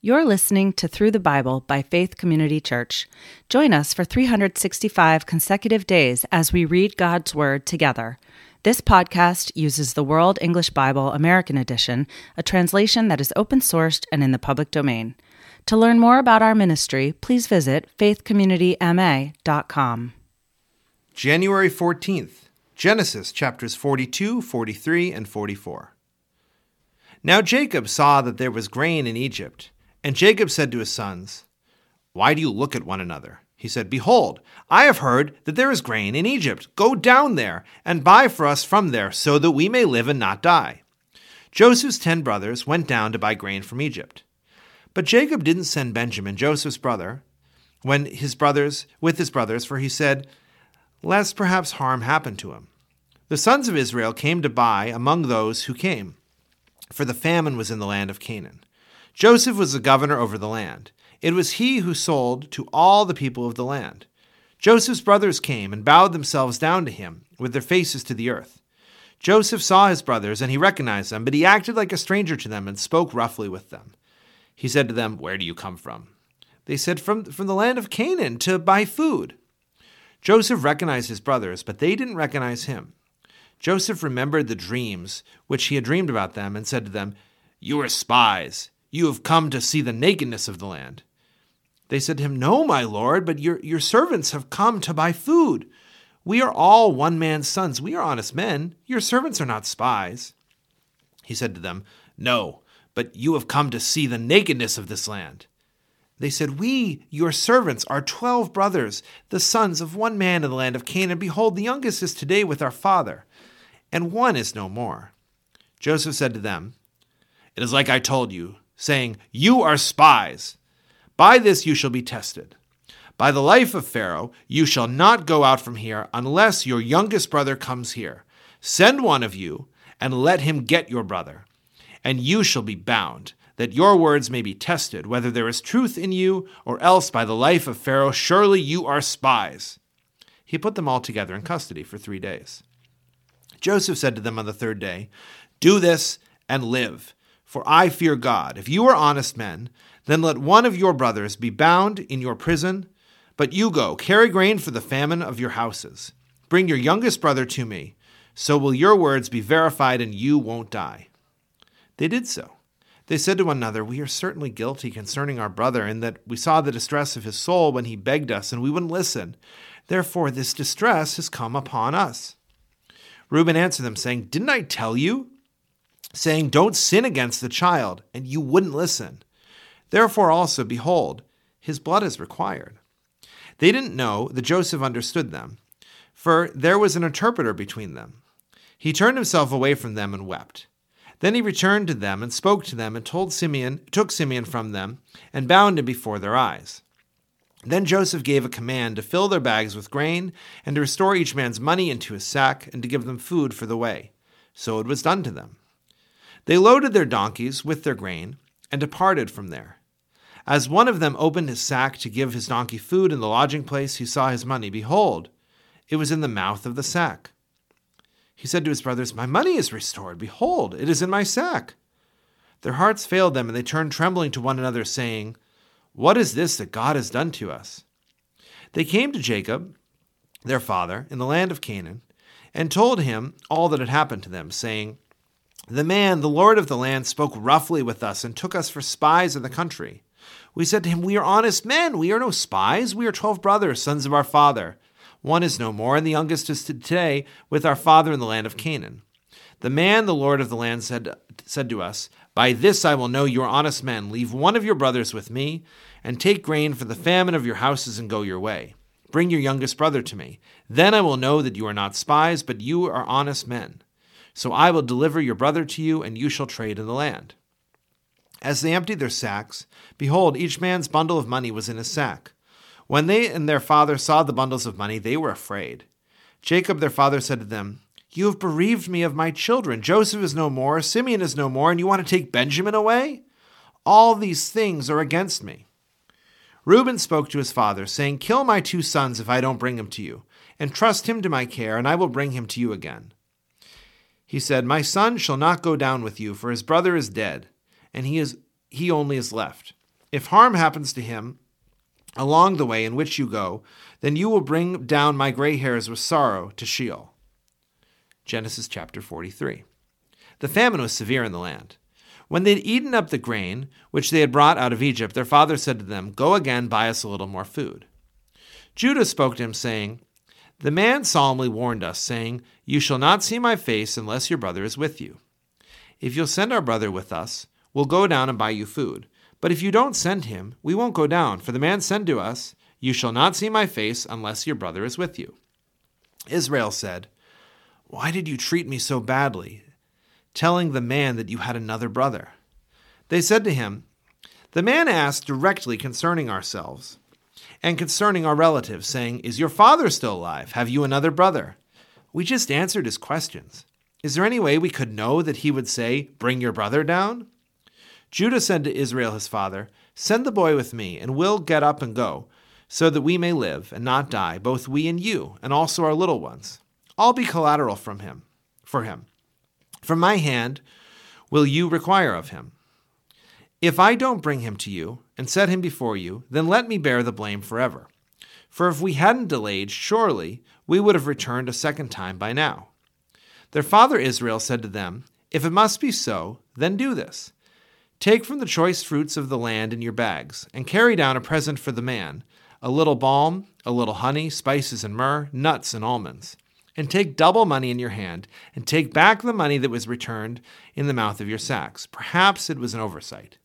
You're listening to Through the Bible by Faith Community Church. Join us for 365 consecutive days as we read God's Word together. This podcast uses the World English Bible American Edition, a translation that is open sourced and in the public domain. To learn more about our ministry, please visit faithcommunityma.com. January 14th, Genesis chapters 42, 43, and 44. Now Jacob saw that there was grain in Egypt, and Jacob said to his sons, Why do you look at one another? He said, Behold, I have heard that there is grain in Egypt. Go down there and buy for us from there, so that we may live and not die. Joseph's ten brothers went down to buy grain from Egypt. But Jacob didn't send Benjamin, Joseph's brother, when his brothers with his brothers, for he said, Lest perhaps harm happen to him. The sons of Israel came to buy among those who came for the famine was in the land of Canaan. Joseph was the governor over the land. It was he who sold to all the people of the land. Joseph's brothers came and bowed themselves down to him, with their faces to the earth. Joseph saw his brothers, and he recognized them, but he acted like a stranger to them and spoke roughly with them. He said to them, Where do you come from? They said, From, from the land of Canaan to buy food. Joseph recognized his brothers, but they didn't recognize him. Joseph remembered the dreams which he had dreamed about them and said to them, You are spies. You have come to see the nakedness of the land. They said to him, No, my lord, but your, your servants have come to buy food. We are all one man's sons. We are honest men. Your servants are not spies. He said to them, No, but you have come to see the nakedness of this land. They said, We, your servants, are twelve brothers, the sons of one man in the land of Canaan. Behold, the youngest is today with our father and one is no more. Joseph said to them, It is like I told you, saying, You are spies. By this you shall be tested. By the life of Pharaoh, you shall not go out from here unless your youngest brother comes here. Send one of you, and let him get your brother, and you shall be bound, that your words may be tested, whether there is truth in you, or else by the life of Pharaoh, surely you are spies. He put them all together in custody for three days. Joseph said to them on the third day, Do this and live, for I fear God. If you are honest men, then let one of your brothers be bound in your prison. But you go, carry grain for the famine of your houses. Bring your youngest brother to me, so will your words be verified and you won't die. They did so. They said to one another, We are certainly guilty concerning our brother, in that we saw the distress of his soul when he begged us, and we wouldn't listen. Therefore, this distress has come upon us. Reuben answered them, saying, Didn't I tell you? Saying, Don't sin against the child, and you wouldn't listen. Therefore also, behold, his blood is required. They didn't know that Joseph understood them, for there was an interpreter between them. He turned himself away from them and wept. Then he returned to them and spoke to them and told Simeon, took Simeon from them and bound him before their eyes. Then Joseph gave a command to fill their bags with grain, and to restore each man's money into his sack, and to give them food for the way. So it was done to them. They loaded their donkeys with their grain, and departed from there. As one of them opened his sack to give his donkey food in the lodging place, he saw his money. Behold, it was in the mouth of the sack. He said to his brothers, My money is restored. Behold, it is in my sack. Their hearts failed them, and they turned trembling to one another, saying, what is this that God has done to us? They came to Jacob, their father, in the land of Canaan, and told him all that had happened to them, saying, The man, the Lord of the land, spoke roughly with us and took us for spies in the country. We said to him, We are honest men. We are no spies. We are twelve brothers, sons of our father. One is no more, and the youngest is today with our father in the land of Canaan. The man, the Lord of the land, said, said to us, By this I will know you are honest men. Leave one of your brothers with me, and take grain for the famine of your houses and go your way. Bring your youngest brother to me. Then I will know that you are not spies, but you are honest men. So I will deliver your brother to you, and you shall trade in the land. As they emptied their sacks, behold, each man's bundle of money was in his sack. When they and their father saw the bundles of money, they were afraid. Jacob their father said to them, You have bereaved me of my children. Joseph is no more, Simeon is no more, and you want to take Benjamin away? All these things are against me. Reuben spoke to his father, saying, Kill my two sons if I don't bring him to you, and trust him to my care, and I will bring him to you again. He said, My son shall not go down with you, for his brother is dead, and he is he only is left. If harm happens to him along the way in which you go, then you will bring down my gray hairs with sorrow to Sheol. Genesis chapter 43. The famine was severe in the land. When they had eaten up the grain which they had brought out of Egypt, their father said to them, Go again, buy us a little more food. Judah spoke to him, saying, The man solemnly warned us, saying, You shall not see my face unless your brother is with you. If you'll send our brother with us, we'll go down and buy you food. But if you don't send him, we won't go down, for the man said to us, You shall not see my face unless your brother is with you. Israel said, Why did you treat me so badly, telling the man that you had another brother? They said to him, The man asked directly concerning ourselves and concerning our relatives, saying, Is your father still alive? Have you another brother? We just answered his questions. Is there any way we could know that he would say, Bring your brother down? Judah said to Israel his father, Send the boy with me, and we'll get up and go, so that we may live and not die, both we and you, and also our little ones. I'll be collateral from him, for him. From my hand will you require of him. If I don't bring him to you and set him before you, then let me bear the blame forever. For if we hadn't delayed, surely we would have returned a second time by now. Their father Israel said to them, If it must be so, then do this. Take from the choice fruits of the land in your bags, and carry down a present for the man a little balm, a little honey, spices and myrrh, nuts and almonds. And take double money in your hand, and take back the money that was returned in the mouth of your sacks. Perhaps it was an oversight.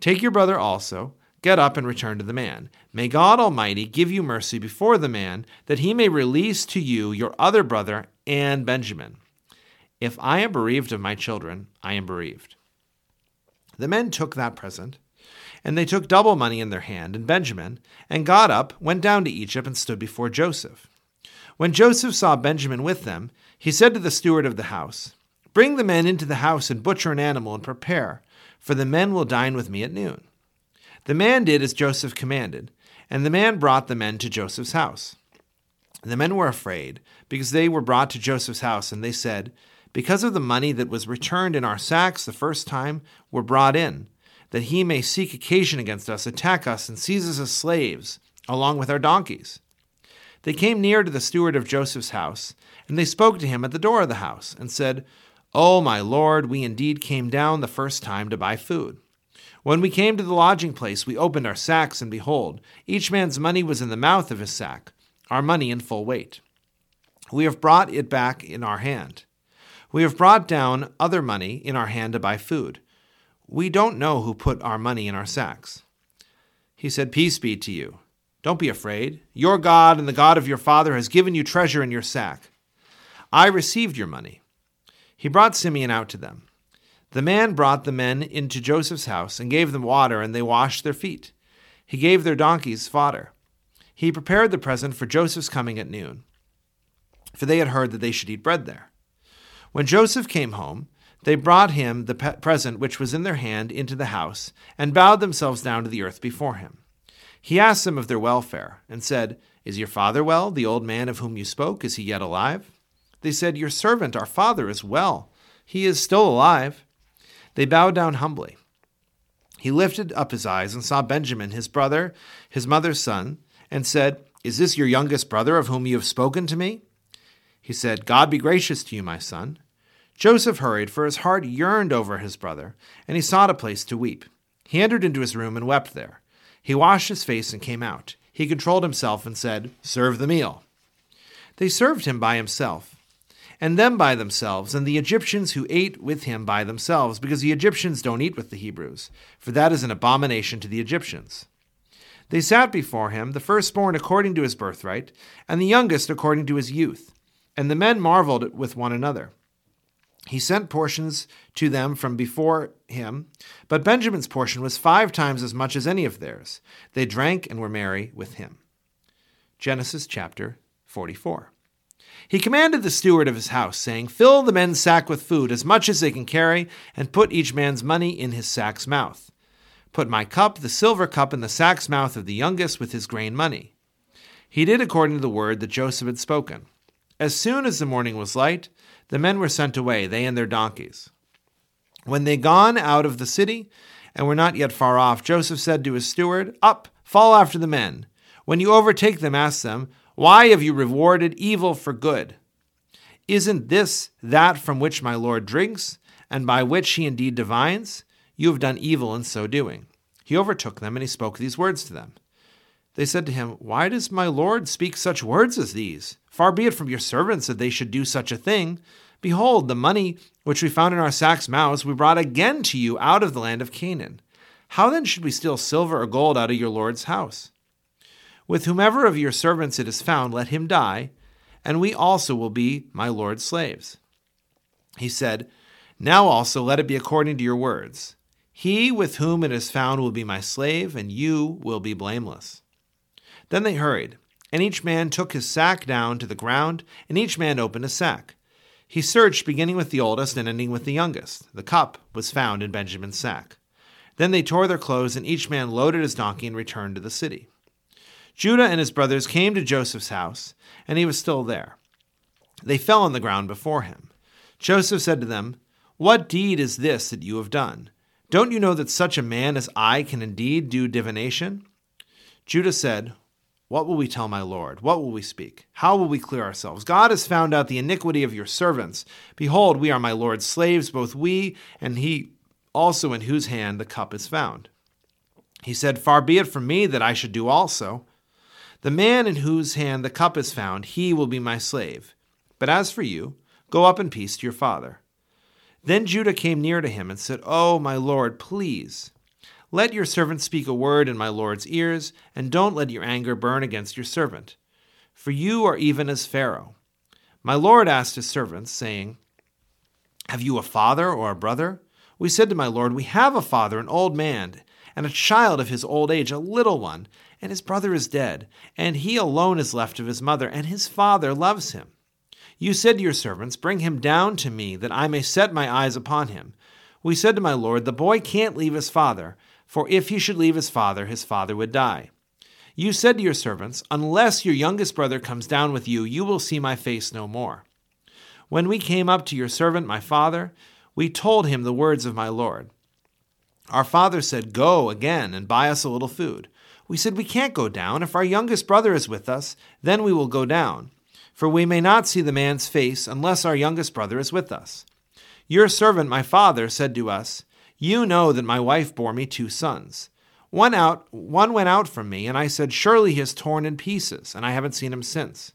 Take your brother also, get up and return to the man. May God Almighty give you mercy before the man, that he may release to you your other brother and Benjamin. If I am bereaved of my children, I am bereaved. The men took that present, and they took double money in their hand, and Benjamin, and got up, went down to Egypt, and stood before Joseph. When Joseph saw Benjamin with them, he said to the steward of the house, Bring the men into the house and butcher an animal and prepare, for the men will dine with me at noon. The man did as Joseph commanded, and the man brought the men to Joseph's house. The men were afraid, because they were brought to Joseph's house, and they said, because of the money that was returned in our sacks the first time were brought in, that he may seek occasion against us, attack us, and seize us as slaves, along with our donkeys. They came near to the steward of Joseph's house, and they spoke to him at the door of the house, and said, O my lord, we indeed came down the first time to buy food. When we came to the lodging place, we opened our sacks, and behold, each man's money was in the mouth of his sack, our money in full weight. We have brought it back in our hand. We have brought down other money in our hand to buy food. We don't know who put our money in our sacks. He said, Peace be to you. Don't be afraid. Your God and the God of your father has given you treasure in your sack. I received your money. He brought Simeon out to them. The man brought the men into Joseph's house and gave them water, and they washed their feet. He gave their donkeys fodder. He prepared the present for Joseph's coming at noon, for they had heard that they should eat bread there. When Joseph came home, they brought him the present which was in their hand into the house, and bowed themselves down to the earth before him. He asked them of their welfare, and said, Is your father well, the old man of whom you spoke? Is he yet alive? They said, Your servant, our father, is well. He is still alive. They bowed down humbly. He lifted up his eyes and saw Benjamin, his brother, his mother's son, and said, Is this your youngest brother of whom you have spoken to me? He said, God be gracious to you, my son. Joseph hurried, for his heart yearned over his brother, and he sought a place to weep. He entered into his room and wept there. He washed his face and came out. He controlled himself and said, Serve the meal. They served him by himself, and them by themselves, and the Egyptians who ate with him by themselves, because the Egyptians don't eat with the Hebrews, for that is an abomination to the Egyptians. They sat before him, the firstborn according to his birthright, and the youngest according to his youth. And the men marveled with one another. He sent portions to them from before him, but Benjamin's portion was five times as much as any of theirs. They drank and were merry with him. Genesis chapter 44. He commanded the steward of his house, saying, Fill the men's sack with food, as much as they can carry, and put each man's money in his sack's mouth. Put my cup, the silver cup, in the sack's mouth of the youngest with his grain money. He did according to the word that Joseph had spoken. As soon as the morning was light, the men were sent away, they and their donkeys. When they gone out of the city, and were not yet far off, Joseph said to his steward, Up, fall after the men. When you overtake them, ask them, Why have you rewarded evil for good? Isn't this that from which my Lord drinks, and by which he indeed divines? You have done evil in so doing. He overtook them, and he spoke these words to them. They said to him, Why does my Lord speak such words as these? Far be it from your servants that they should do such a thing. Behold, the money which we found in our sacks' mouths we brought again to you out of the land of Canaan. How then should we steal silver or gold out of your Lord's house? With whomever of your servants it is found, let him die, and we also will be my Lord's slaves. He said, Now also let it be according to your words. He with whom it is found will be my slave, and you will be blameless. Then they hurried, and each man took his sack down to the ground, and each man opened a sack. He searched, beginning with the oldest and ending with the youngest. The cup was found in Benjamin's sack. Then they tore their clothes, and each man loaded his donkey and returned to the city. Judah and his brothers came to Joseph's house, and he was still there. They fell on the ground before him. Joseph said to them, What deed is this that you have done? Don't you know that such a man as I can indeed do divination? Judah said, what will we tell my Lord? What will we speak? How will we clear ourselves? God has found out the iniquity of your servants. Behold, we are my Lord's slaves, both we and he also in whose hand the cup is found. He said, Far be it from me that I should do also. The man in whose hand the cup is found, he will be my slave. But as for you, go up in peace to your father. Then Judah came near to him and said, Oh, my Lord, please let your servant speak a word in my Lord's ears, and don't let your anger burn against your servant. For you are even as Pharaoh. My Lord asked his servants, saying, Have you a father or a brother? We said to my Lord, We have a father, an old man, and a child of his old age, a little one, and his brother is dead, and he alone is left of his mother, and his father loves him. You said to your servants, Bring him down to me, that I may set my eyes upon him. We said to my Lord, The boy can't leave his father for if he should leave his father, his father would die. You said to your servants, Unless your youngest brother comes down with you, you will see my face no more. When we came up to your servant, my father, we told him the words of my Lord. Our father said, Go again and buy us a little food. We said, We can't go down. If our youngest brother is with us, then we will go down. For we may not see the man's face unless our youngest brother is with us. Your servant, my father, said to us, you know that my wife bore me two sons. One out one went out from me, and I said, Surely he is torn in pieces, and I haven't seen him since.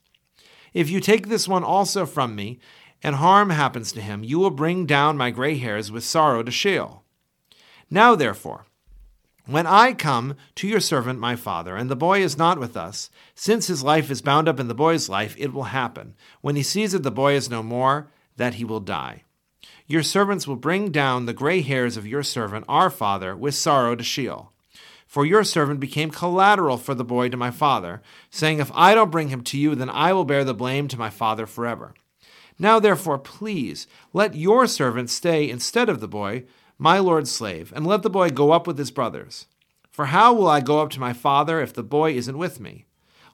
If you take this one also from me, and harm happens to him, you will bring down my gray hairs with sorrow to Sheol. Now therefore, when I come to your servant my father, and the boy is not with us, since his life is bound up in the boy's life, it will happen, when he sees that the boy is no more, that he will die. Your servants will bring down the gray hairs of your servant, our father, with sorrow to Sheol. For your servant became collateral for the boy to my father, saying, If I don't bring him to you, then I will bear the blame to my father forever. Now, therefore, please, let your servant stay instead of the boy, my lord's slave, and let the boy go up with his brothers. For how will I go up to my father if the boy isn't with me?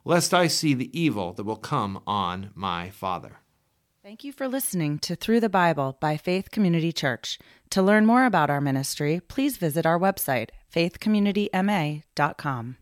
Lest I see the evil that will come on my father. Thank you for listening to Through the Bible by Faith Community Church. To learn more about our ministry, please visit our website, faithcommunityma.com.